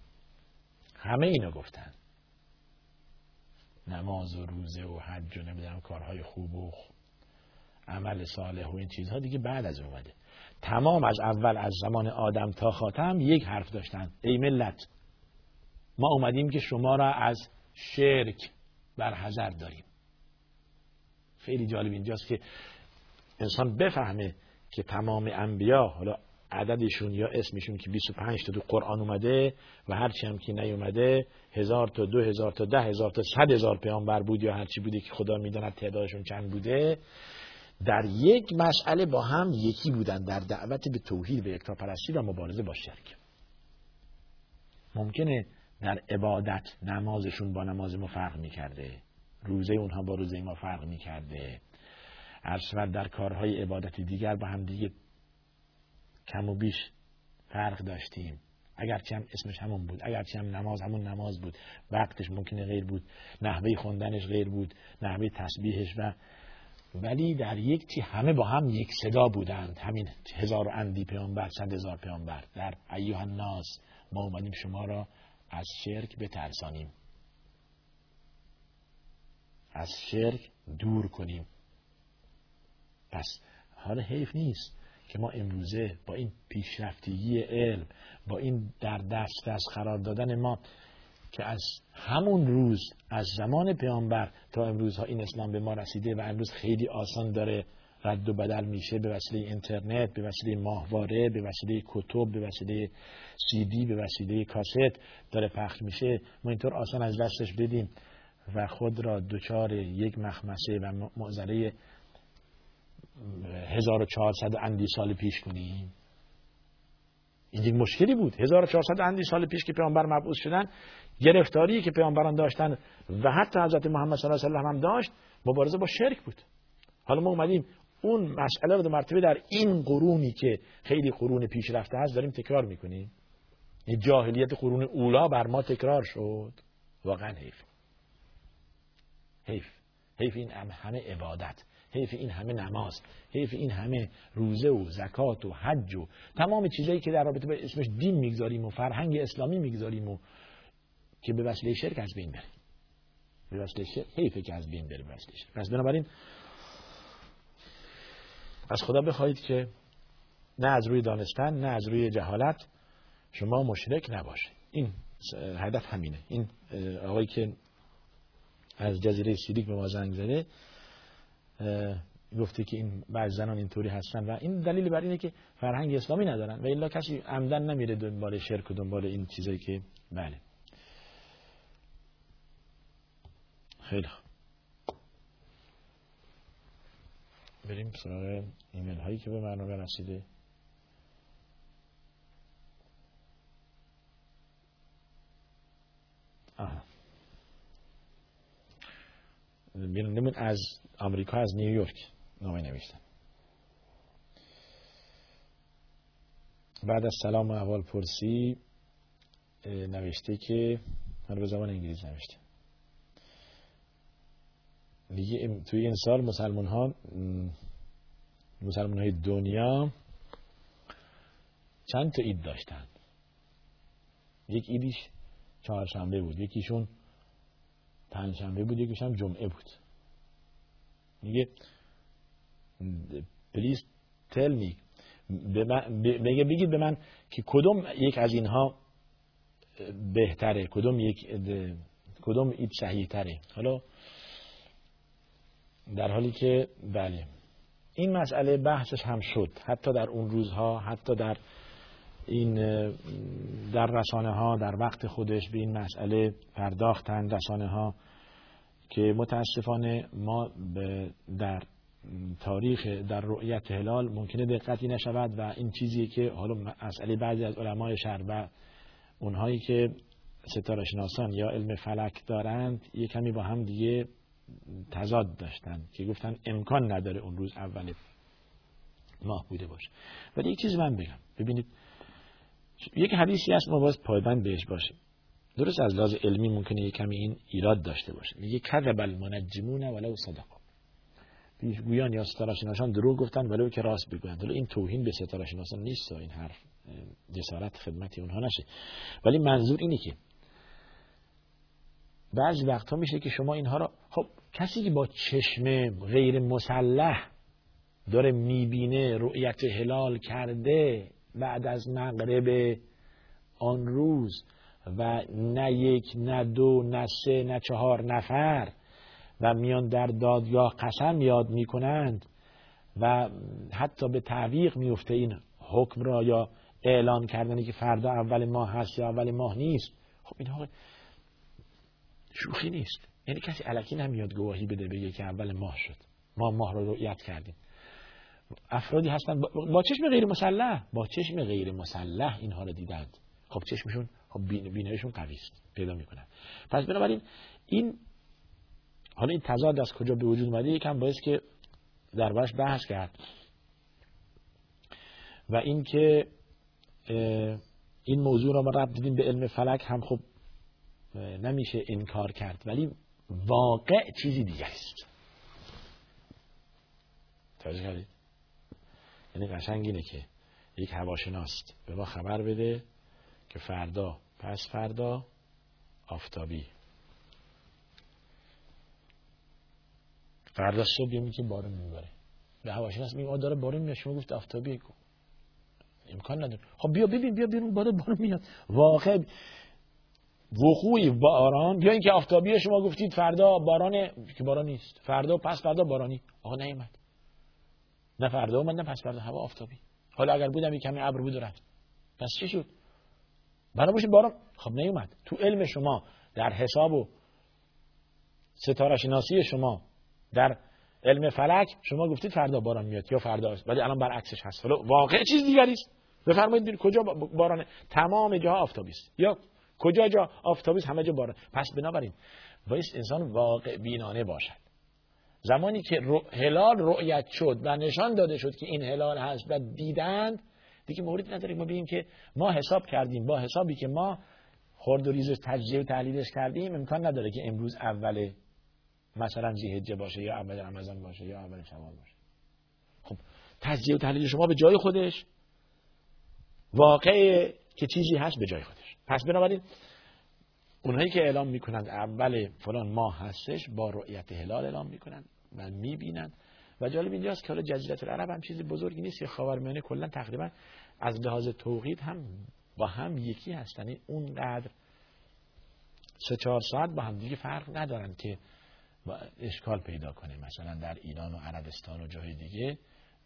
همه اینو گفتن. نماز و روزه و حج و نمی‌دونم کارهای خوب و عمل صالح و این چیزها دیگه بعد از اومده. تمام از اول از زمان آدم تا خاتم یک حرف داشتن. ای ملت ما اومدیم که شما را از شرک بر حذر داریم. خیلی جالب اینجاست که انسان بفهمه که تمام انبیا حالا عددشون یا اسمشون که 25 تا دو قرآن اومده و هرچی هم که نیومده هزار تا دو هزار تا ده هزار تا صد هزار پیامبر بود یا هرچی بوده که خدا می‌داند تعدادشون چند بوده. در یک مسئله با هم یکی بودن در دعوت به توحید به پرستی و مبارزه با شرک. ممکنه در عبادت نمازشون با نماز ما فرق می‌کرده. روزه اونها با روزه ما فرق می‌کرده. عرض در کارهای عبادت دیگر با هم دیگه کم و بیش فرق داشتیم. اگرچه هم اسمش همون بود اگرچه هم نماز همون نماز بود. وقتش ممکنه غیر بود نحوه خوندنش غیر بود نحوه تسبیحش و ولی در یک چی همه با هم یک صدا بودند. همین هزار اندی پیامبر صد هزار پیامبر. در ایوه الناس ما اومدیم شما را از شرک بترسانیم. از شرک دور کنیم. پس حال حیف نیست. که ما امروزه با این پیشرفتگی علم با این در دست دست قرار دادن ما که از همون روز از زمان پیامبر تا امروز ها این اسلام به ما رسیده و امروز خیلی آسان داره. رد و بدل میشه به وسیله اینترنت به وسیله ماهواره به وسیله کتب به وسیله سی دی به وسیله کاست داره پخش میشه. ما اینطور آسان از دستش بدیم و خود را دچار یک مخمسه و معذره 1400 اندی سال پیش کنیم. این یک مشکلی بود. 1400 اندی سال پیش که پیامبر مبعوث شدن گرفتاری که پیامبران داشتن و حتی حضرت محمد صلی الله علیه و هم داشت مبارزه با شرک بود. حالا ما اومدیم اون مسئله رو مرتبه در این قرونی که خیلی قرون پیشرفته هست داریم تکرار می‌کنیم. این جاهلیت قرون اولا بر ما تکرار شد. واقعا حیف. حیف. حیف این همه عبادت. حیف این همه نماز حیف این همه روزه و زکات و حج و تمام چیزایی که در رابطه به اسمش دین می‌گذاریم و فرهنگ اسلامی می‌گذاریم و که به وسیله شرک از بین بره. به وسیله شرک حیفه که از بین بره وسیله شرک. پس بنابراین از خدا بخواهید که نه از روی دانستن نه از روی جهالت شما مشرک نباشید. این هدف همینه. این آقایی که از جزیره سیریک به ما زنگ زده گفته که این بعض زنان اینطوری هستن و این دلیل بر اینه که فرهنگ اسلامی ندارن و الا کسی عمدن نمیره دنبال شرک و دنبال این چیزایی که بله. خیلی بریم سراغ ایمیل هایی که به برنامه رسیده. آه. بینندمون از آمریکا از نیویورک نامه نوشتن بعد از سلام و احوال پرسی نوشته که من به زبان انگلیسی نوشته. دیگه توی این سال مسلمان ها مسلمان های دنیا چند تا اید داشتن. یک ایدیش چهارشنبه بود. یکیشون پنجشنبه بود یکیش هم جمعه بود. میگه پلیز تل می میگه بگید به من که کدوم یک از اینها بهتره کدوم یک کدوم اید صحیح تره حالا در حالی که بله. این مسئله بحثش هم شد حتی در اون روزها حتی در این در رسانه ها در وقت خودش به این مسئله پرداختن رسانه ها که متاسفانه ما در تاریخ در رؤیت هلال ممکنه دقتی نشود و این چیزی که حالا مسئله بعضی از علمای شهر و اونهایی که ستاره شناسان یا علم فلک دارند یه کمی با هم دیگه تضاد داشتن که گفتن امکان نداره اون روز اول ماه بوده باشه. ولی یک چیز من بگم. ببینید یک حدیثی هست ما باز پایبند بهش باشیم. درست از لحاظ علمی ممکنه یک کمی این ایراد داشته باشه. میگه کذب المنجمون ولو صدقا پیشگویان یا ستاره شناسان دروغ گفتن ولو که راست بگویند. حالا این توهین به ستاره شناسان نیست و این حرف جسارت خدمتی اونها نشه. ولی منظور اینه که بعضی وقتها میشه که شما اینها را خب کسی که با چشم غیر مسلح داره می‌بینه رؤیت هلال کرده بعد از مغرب آن روز و نه یک نه دو نه سه نه چهار نفر و میان در دادگاه قسم یاد می‌کنند و حتی به تعویق میفته این حکم را یا اعلان کردنی که فردا اول ماه هست یا اول ماه نیست. خب این شوخی نیست. یعنی کسی علکی نمیاد گواهی بده بگه که اول ماه شد. ما ماه رو رؤیت کردیم. افرادی هستن. با چشم غیر مسلح. با چشم غیر مسلح اینها رو دیدند خب چشمشون خب بینایشون قوی است. پیدا می‌کنن. پس بنابراین این حالا این تضاد از کجا به وجود اومده؟ یکم باعث که در باش بحث کرد. و اینکه این موضوع را ما رب دیدیم به علم فلک هم خب نمیشه انکار کرد. ولی واقع چیزی دیگه است. توجه کردید؟ یعنی قشنگ اینه که یک هواشناست. به ما خبر بده که فردا پس فردا آفتابی. فردا صبح یه که بارون میباره به هواشناس میگه داره بارون میاد شما گفت آفتابی امکان نداره. خب بیا ببین بیا بیرون باره بارون میاد. واقع وقوعی باران یا اینکه آفتابی شما گفتید فردا باران که باران نیست. فردا پس فردا بارانی. آقا نیومد. نه فردا اومد پس فردا هوا آفتابی. حالا اگر بودم یک کمی ابر بود رفت. پس چی شد؟ بنا باشید باران. خب نیومد. تو علم شما در حساب و ستاره شناسی شما در علم فلک شما گفتید فردا باران میاد یا فردا است. ولی الان برعکسش هست. حالا واقع چیز دیگری است بفرمایید کجا باران تمام جاها آفتابی است. یا کجا جا آفتابی است همه جا باران. پس بنابراین باید انسان واقع بینانه باشد. زمانی که هلال رؤیت شد و نشان داده شد که این هلال هست و دیدند دیگه موردی نداریم ما بگیم که ما حساب کردیم. با حسابی که ما خرد و ریزش تجزیه و تحلیلش کردیم امکان نداره که امروز اول مثلا زیهجه باشه یا اول رمضان باشه یا اول شوال باشه. خب تجزیه و تحلیل شما به جای خودش واقع که چیزی هست به جای خودش. پس بنابراین اونهایی که اعلام می‌کنند اول فلان ماه هستش با رؤیت هلال اعلام می‌کنند و می‌بینند. و جالب اینجاست که حالا جزیره العرب هم چیزی بزرگی نیست. که خاورمیانه کلا تقریبا از لحاظ توقیت هم با هم یکی هستن. یعنی اونقدر سه چهار ساعت با هم دیگه فرق ندارن که اشکال پیدا کنه. مثلا در ایران و عربستان و جای دیگه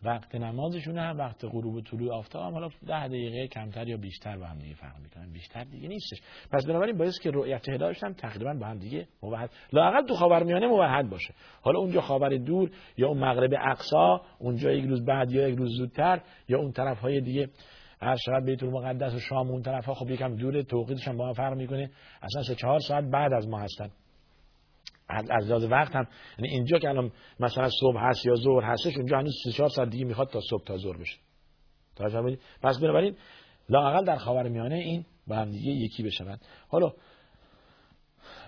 وقت نمازشون هم وقت غروب و طلوع آفتاب هم حالا ده دقیقه کمتر یا بیشتر با هم دیگه فرق می‌کنن بیشتر دیگه نیستش. پس بنابراین باعث که رؤیت هلالش هم تقریبا با هم دیگه موحد. لاقل تو خاورمیانه موحد باشه. حالا اونجا خاور دور یا اون مغرب اقصا اونجا یک روز بعد یا یک روز زودتر یا اون طرف های دیگه هر شب بیت المقدس و شام اون طرف ها خب یکم دور توقیتش هم با هم فرق می‌کنه. اصلا سه چهار ساعت بعد از ما هستن. از لحاظ وقت هم یعنی اینجا که الان مثلا صبح هست یا ظهر هستش اونجا هنوز 3 4 ساعت دیگه می‌خواد تا صبح تا ظهر بشه. توجه پس بنابراین لاقل در خاورمیانه این با هم دیگه یکی بشوند. حالا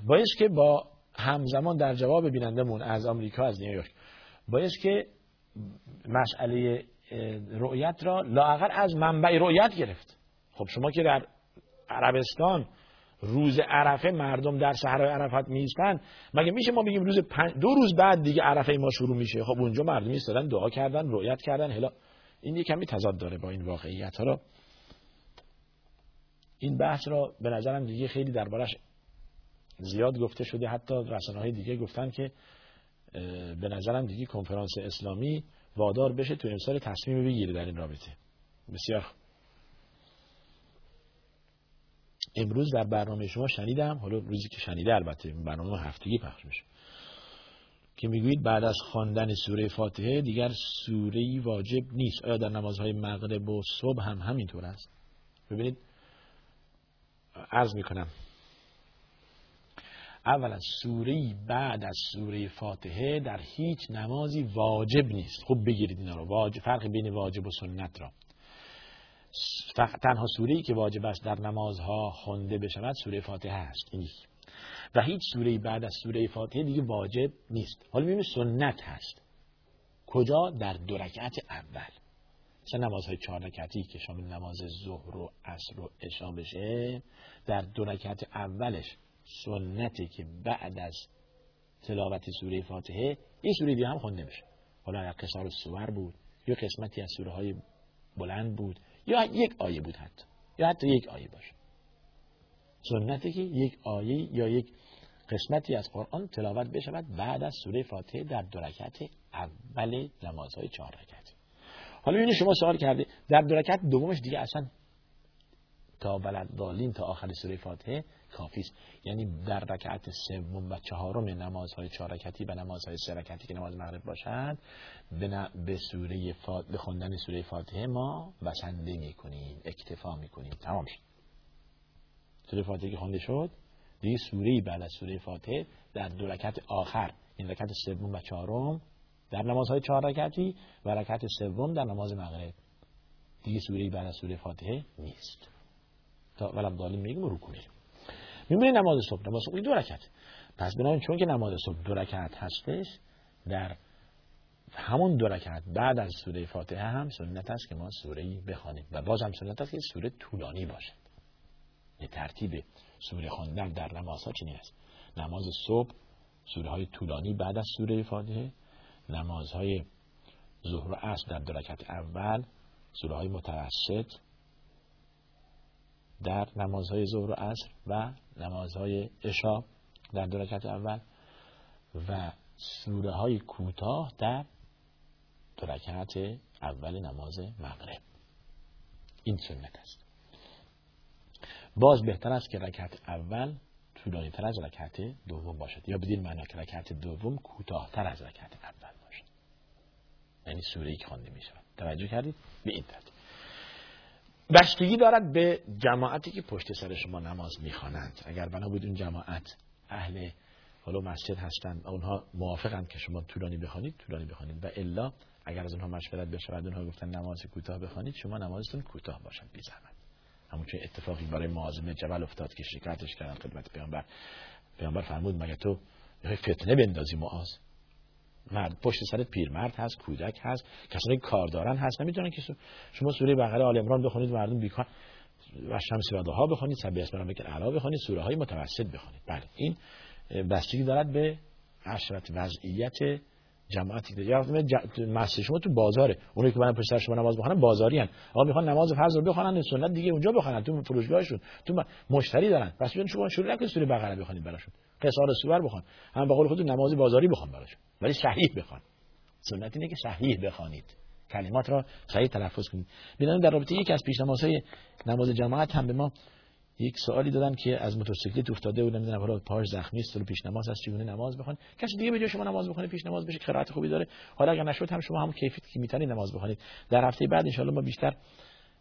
باعث که با همزمان در جواب بینندمون از آمریکا از نیویورک باعث که مسئله رؤیت را لاقل از منبع رؤیت گرفت. خب شما که در عربستان روز عرفه مردم در صحرای عرفات میستن مگه میشه ما بگیم روز دو روز بعد دیگه عرفه ما شروع میشه؟ خب اونجا مردم ایستادن دعا کردن رؤیت کردن هلا. این یه کمی تضاد داره با این واقعیت ها این بحث را به نظرم دیگه خیلی دربارش زیاد گفته شده. حتی رسانه های دیگه گفتن که به نظرم دیگه کنفرانس اسلامی وادار بشه تو امسال تصمیم بگیره در این رابطه. بسیار امروز در برنامه شما شنیدم حالا روزی که شنیده البته برنامه هفتگی پخش میشه. که می‌گویید بعد از خواندن سوره فاتحه دیگر سوره واجب نیست. آیا در نمازهای مغرب و صبح هم همینطور است؟ ببینید عرض می‌کنم. اولا سوره بعد از سوره فاتحه در هیچ نمازی واجب نیست. خوب بگیرید اینا رو. واجب فرق بین واجب و سنت را. تنها سوره ای که واجب است در نمازها خونده بشود سوره فاتحه است. این و هیچ سوره بعد از سوره فاتحه دیگه واجب نیست. حالا می‌بینیم سنت هست. کجا؟ در دو رکعت اول. مثلا نمازهای چهار رکعتی که شامل نماز ظهر و عصر و عشا بشه در دو رکعت اولش سنته که بعد از تلاوت سوره فاتحه این سوره دیگه هم خونده میشه. حالا اگر قصار سور بود. یا قسمتی از سوره های بلند بود. یا یک آیه بود حتی. یا حتی یک آیه باشه. سنته که یک آیه یا یک قسمتی از قرآن تلاوت بشود بعد از سوره فاتحه در دو رکعت اول نمازهای چهار رکعتی حالا ببینید شما سوال کرده در دو رکعت دومش دیگه اصلا تا بلد دالین تا آخر سوره فاتحه کافی است. یعنی در رکعت سوم و چهارم نمازهای چهار رکعتی و نمازهای سه رکعتی که نماز مغرب باشد به, سوره فات... به خوندن سوره فاتحه ما بسنده می‌کنیم اکتفا می‌کنیم. تمام شد. سوره فاتحه که خونده شد دیگه سوره بعد از سوره فاتحه در دو رکعت آخر این رکعت سوم و چهارم در نمازهای چهار رکعتی و رکعت سوم در نماز مغرب. دیگه سوره بعد از سوره فاتحه نیست. تا ولم دالیم میگیم کنیم. میمونه نماز صبح نماز صبح دو رکعت. پس بنابراین چون که نماز صبح دو رکعت هستش در همون دو رکعت بعد از سوره فاتحه هم سنت است که ما سوره ای بخوانیم و باز هم سنت است که سوره طولانی باشد. یه ترتیب سوره خواندن در نمازها چنین است. نماز صبح سوره های طولانی بعد از سوره فاتحه نمازهای ظهر و عصر در دو رکعت اول سوره های متوسط در نمازهای ظهر و عصر و نمازهای عشا در دو رکعت اول و سوره های کوتاه در دو رکعت اول نماز مغرب. این سنت است. باز بهتر است که رکعت اول طولانی تر از رکعت دوم باشد. یا بدین معنا که رکعت دوم کوتاهتر از رکعت اول باشد. یعنی سوره ای که خوانده می شود توجه کردید؟ به این ترتیب. بستگی دارد به جماعتی که پشت سر شما نماز می‌خوانند. اگر بنا بود اون جماعت اهل حالا مسجد هستند اونها موافقند که شما طولانی بخوانید طولانی بخوانید. و الا اگر از اونها مشورت بشود اونها گفتن نماز کوتاه بخوانید شما نمازتون کوتاه باشد بی زحمت. همون چه اتفاقی برای معاذ جبل افتاد که شکایتش کردن خدمت پیامبر. پیامبر فرمود مگه تو فتنه بندازی معاذ؟ مرد پشت سر پیرمرد هست کودک هست کسانی کاردارن هست. نمی‌تونن که شما سوره بقره آل عمران بخونید مردم بیکار و شمس ها بخونید سبح اسم ربک الاعلی بخونید سوره های متوسط بخونید. بله این بستگی دارد به عشرت وضعیت جماعتی که یا مسجد شما تو بازاره. اونایی که برن پشت سر شما نماز بخونن بازاری ان آقا می‌خوان نماز فرض رو بخونن سنت دیگه اونجا بخونن تو فروشگاهشون. تو مشتری دارن. پس شما شروع نکنید سوره بقره بخونید براشون. قصار سور بخوان هم به قول خودتون نماز بازاری بخوان براشون. ولی صحیح بخوان سنت اینه که صحیح بخوانید کلمات را صحیح تلفظ کنید. ببینید در رابطه یکی از پیش نمازهای نماز جماعت هم به ما یک سوالی دادن که از موتورسیکلت افتاده و نمی‌دونم حالا پاش زخمی است پیش نماز هست چگونه نماز بخوان کسی دیگه به شما نماز بخونه پیش نماز بشه قرائت خوبی داره. حالا اگر نشد هم شما هم کیفیت که می‌تونید نماز بخونید در هفته بعد ان ما بیشتر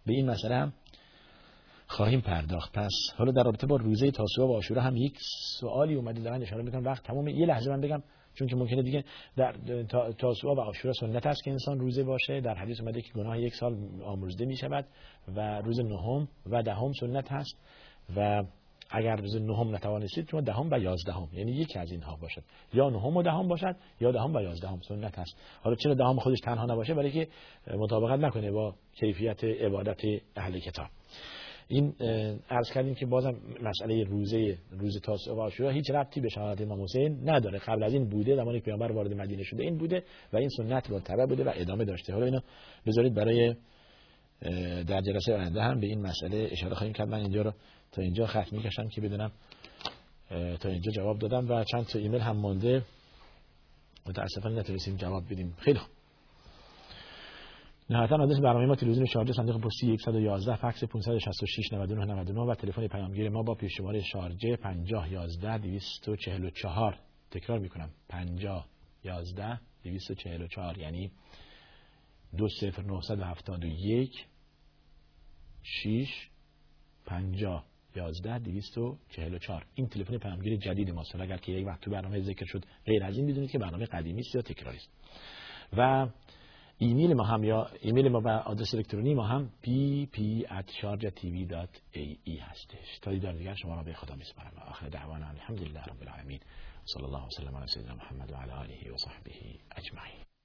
به این مسئله هم خواهیم پرداخت. پس حالا در رابطه با روزه تاسوعا و عاشورا هم یک سوالی اومده. دارن اشاره می‌کنم وقت تمام یه لحظه من بگم چون که ممکنه دیگه در تاسوعا و عاشورا سنت است که انسان روزه باشه. در حدیث اومده که گناه یک سال آمرزده می شود و روز نهم و دهم سنت هست و اگر روز نهم نتوانستید شما دهم و یازدهم یعنی یکی از اینها باشد. یا نهم و دهم باشد یا دهم و یازدهم سنت هست. حالا چرا دهم خودش تنها نباشه؟ برای که مطابقت نکنه با کیفیت عبادت اهل کتاب. این عرض کردیم که بازم مسئله روزه روز تاسوع و عاشورا هیچ ربطی به شهادت امام حسین نداره. قبل از این بوده زمانی که پیامبر وارد مدینه شده این بوده و این سنت مرتبه بوده و ادامه داشته. حالا اینو بذارید برای در جلسه آینده هم به این مسئله اشاره خواهیم کرد. من اینجا رو تا اینجا خط می‌کشم که بدونم تا اینجا جواب دادم و چند تا ایمیل هم مونده متاسفانه نتونستیم جواب بدیم. خیلی خوب. نهایتا آدرس برنامه ما تلویزیون شارجه صندوق پستی 111 فکس 566 99 99 و تلفن پیامگیر ما با پیش شماره شارجه 50 11 244 تکرار می‌کنم. 50 11 244 یعنی 20971 6 50 11 244 این تلفن پیامگیر جدید ماست اگر که یک وقت تو برنامه ذکر شد غیر از این بدونید که برنامه قدیمی است یا تکراری است. و ایمیل ما هم یا ایمیل ما و آدرس الکترونی ما هم pp@sharjatv.ae هستش. تا دیدار دیگر شما را به خدا میسپارم. آخر دعوانا الحمدلله رب العالمین. صلی الله وسلم علی سیدنا محمد و علی آله و صحبه اجمعین.